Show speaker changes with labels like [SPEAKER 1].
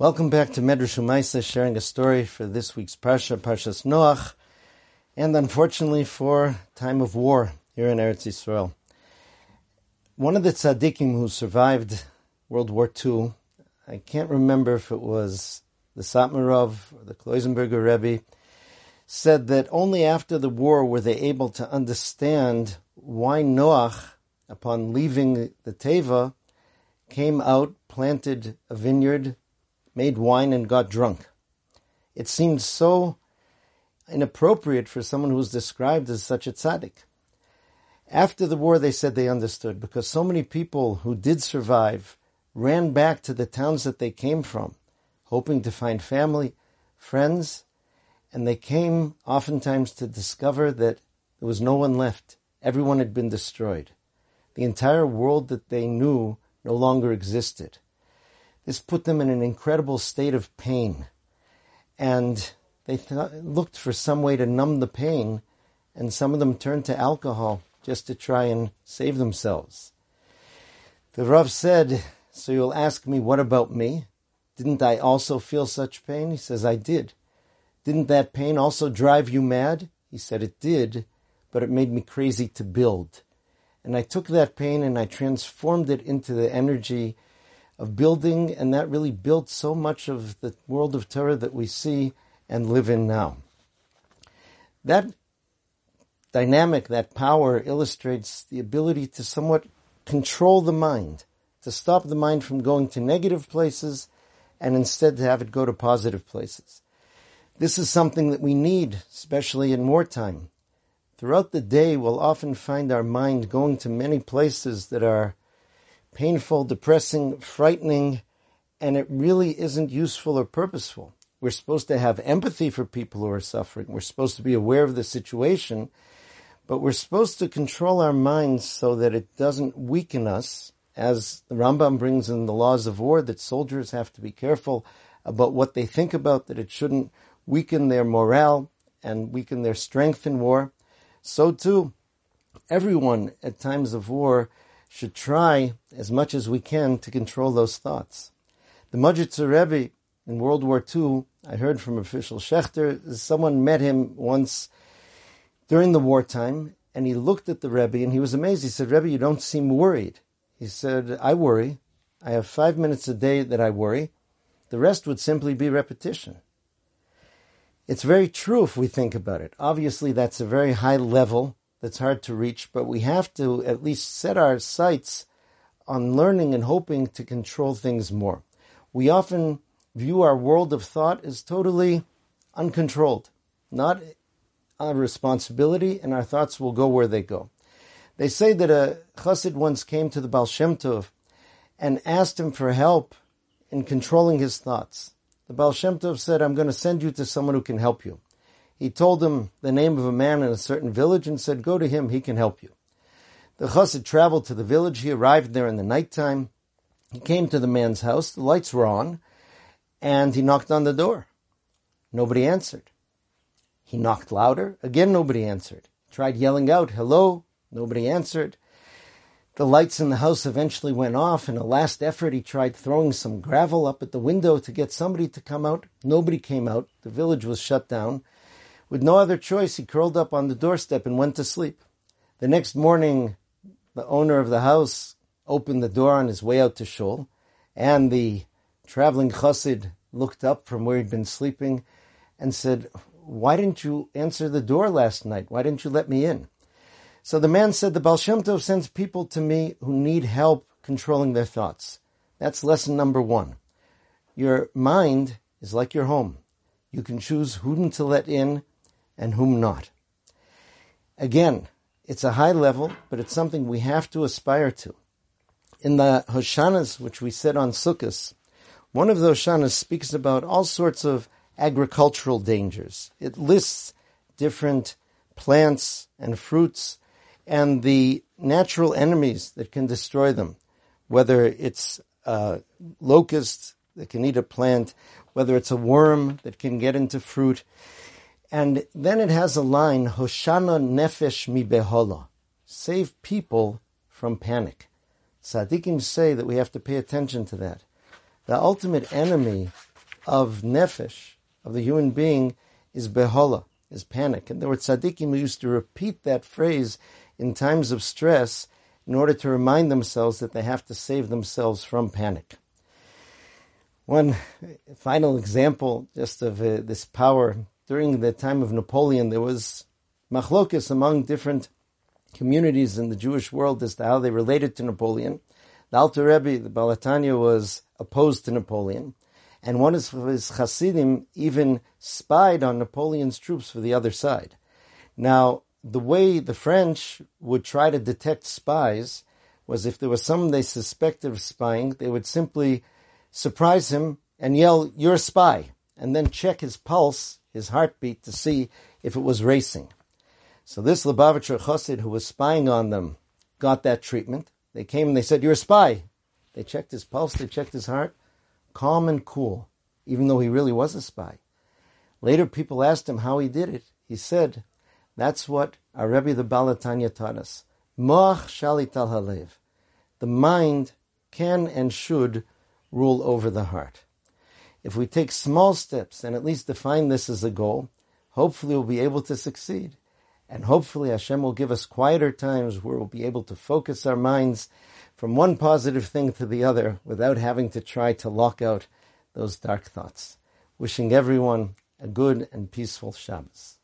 [SPEAKER 1] Welcome back to Medrash Umaisa, sharing a story for this week's Parsha, Parshas Noach, and unfortunately for time of war here in Eretz Yisrael. One of the tzaddikim who survived World War II, I can't remember if it was the Satmar Rav or the Kloisenberger Rebbe, said that only after the war were they able to understand why Noach, upon leaving the Teva, came out, planted a vineyard, made wine and got drunk. It seemed so inappropriate for someone who was described as such a tzaddik. After the war, they said they understood because so many people who did survive ran back to the towns that they came from, hoping to find family, friends, and they came oftentimes to discover that there was no one left. Everyone had been destroyed. The entire world that they knew no longer existed. This put them in an incredible state of pain. And they th- looked for some way to numb the pain, and some of them turned to alcohol just to try and save themselves. The Rav said, So you'll ask me, what about me? Didn't I also feel such pain? He says, I did. Didn't that pain also drive you mad? He said, It did, but it made me crazy to build. And I took that pain and I transformed it into the energy of building, and that really built so much of the world of Torah that we see and live in now. That dynamic, that power illustrates the ability to somewhat control the mind, to stop the mind from going to negative places and instead to have it go to positive places. This is something that we need, especially in wartime. Throughout the day, we'll often find our mind going to many places that are painful, depressing, frightening, and it really isn't useful or purposeful. We're supposed to have empathy for people who are suffering. We're supposed to be aware of the situation, but we're supposed to control our minds so that it doesn't weaken us. As the Rambam brings in the laws of war, that soldiers have to be careful about what they think about, that it shouldn't weaken their morale and weaken their strength in war. So too, everyone at times of war should try as much as we can to control those thoughts. The Modzitzer Rebbe in World War II, I heard from Fishel Schachter, someone met him once during the wartime, and he looked at the Rebbe and he was amazed. He said, Rebbe, you don't seem worried. He said, I worry. I have five minutes a day that I worry. The rest would simply be repetition. It's very true if we think about it. Obviously, that's a very high level that's hard to reach, but we have to at least set our sights on learning and hoping to control things more. We often view our world of thought as totally uncontrolled, not a responsibility, and our thoughts will go where they go. They say that a chassid once came to the Baal Shem Tov and asked him for help in controlling his thoughts. The Baal Shem Tov said, I'm going to send you to someone who can help you. He told him the name of a man in a certain village and said, Go to him, he can help you. The chassid traveled to the village. He arrived there in the nighttime. He came to the man's house. The lights were on, and he knocked on the door. Nobody answered. He knocked louder. Again, nobody answered. Tried yelling out, Hello. Nobody answered. The lights in the house eventually went off. In a last effort, he tried throwing some gravel up at the window to get somebody to come out. Nobody came out. The village was shut down. With no other choice, he curled up on the doorstep and went to sleep. The next morning, the owner of the house opened the door on his way out to shul, and the traveling chassid looked up from where he'd been sleeping and said, Why didn't you answer the door last night? Why didn't you let me in? So the man said, The Baal Shem Tov sends people to me who need help controlling their thoughts. That's lesson number one. Your mind is like your home. You can choose whom to let in and whom not. Again, it's a high level, but it's something we have to aspire to. In the Hoshanas, which we said on Sukkot, one of those Hoshanas speaks about all sorts of agricultural dangers. It lists different plants and fruits and the natural enemies that can destroy them, whether it's a locust that can eat a plant, whether it's a worm that can get into fruit. And then it has a line, Hoshana nefesh mi behola. Save people from panic. Tzaddikim say that we have to pay attention to that. The ultimate enemy of nefesh, of the human being, is behola, is panic. And there were tzaddikim who used to repeat that phrase in times of stress in order to remind themselves that they have to save themselves from panic. One final example just of uh, this power. During the time of Napoleon, there was machlokis among different communities in the Jewish world as to how they related to Napoleon. The Alter Rebbe, the Baal HaTanya, was opposed to Napoleon, and one of his Hasidim even spied on Napoleon's troops for the other side. Now, the way the French would try to detect spies was if there was someone they suspected of spying, they would simply surprise him and yell, You're a spy, and then check his pulse, his heartbeat, to see if it was racing. So this Lubavitcher Chassid who was spying on them got that treatment. They came and they said, You're a spy. They checked his pulse, they checked his heart, calm and cool, even though he really was a spy. Later, people asked him how he did it. He said, That's what our Rebbe the Baal HaTanya taught us. Moach shalit al halev. The mind can and should rule over the heart. If we take small steps and at least define this as a goal, hopefully we'll be able to succeed. And hopefully Hashem will give us quieter times where we'll be able to focus our minds from one positive thing to the other without having to try to lock out those dark thoughts. Wishing everyone a good and peaceful Shabbos.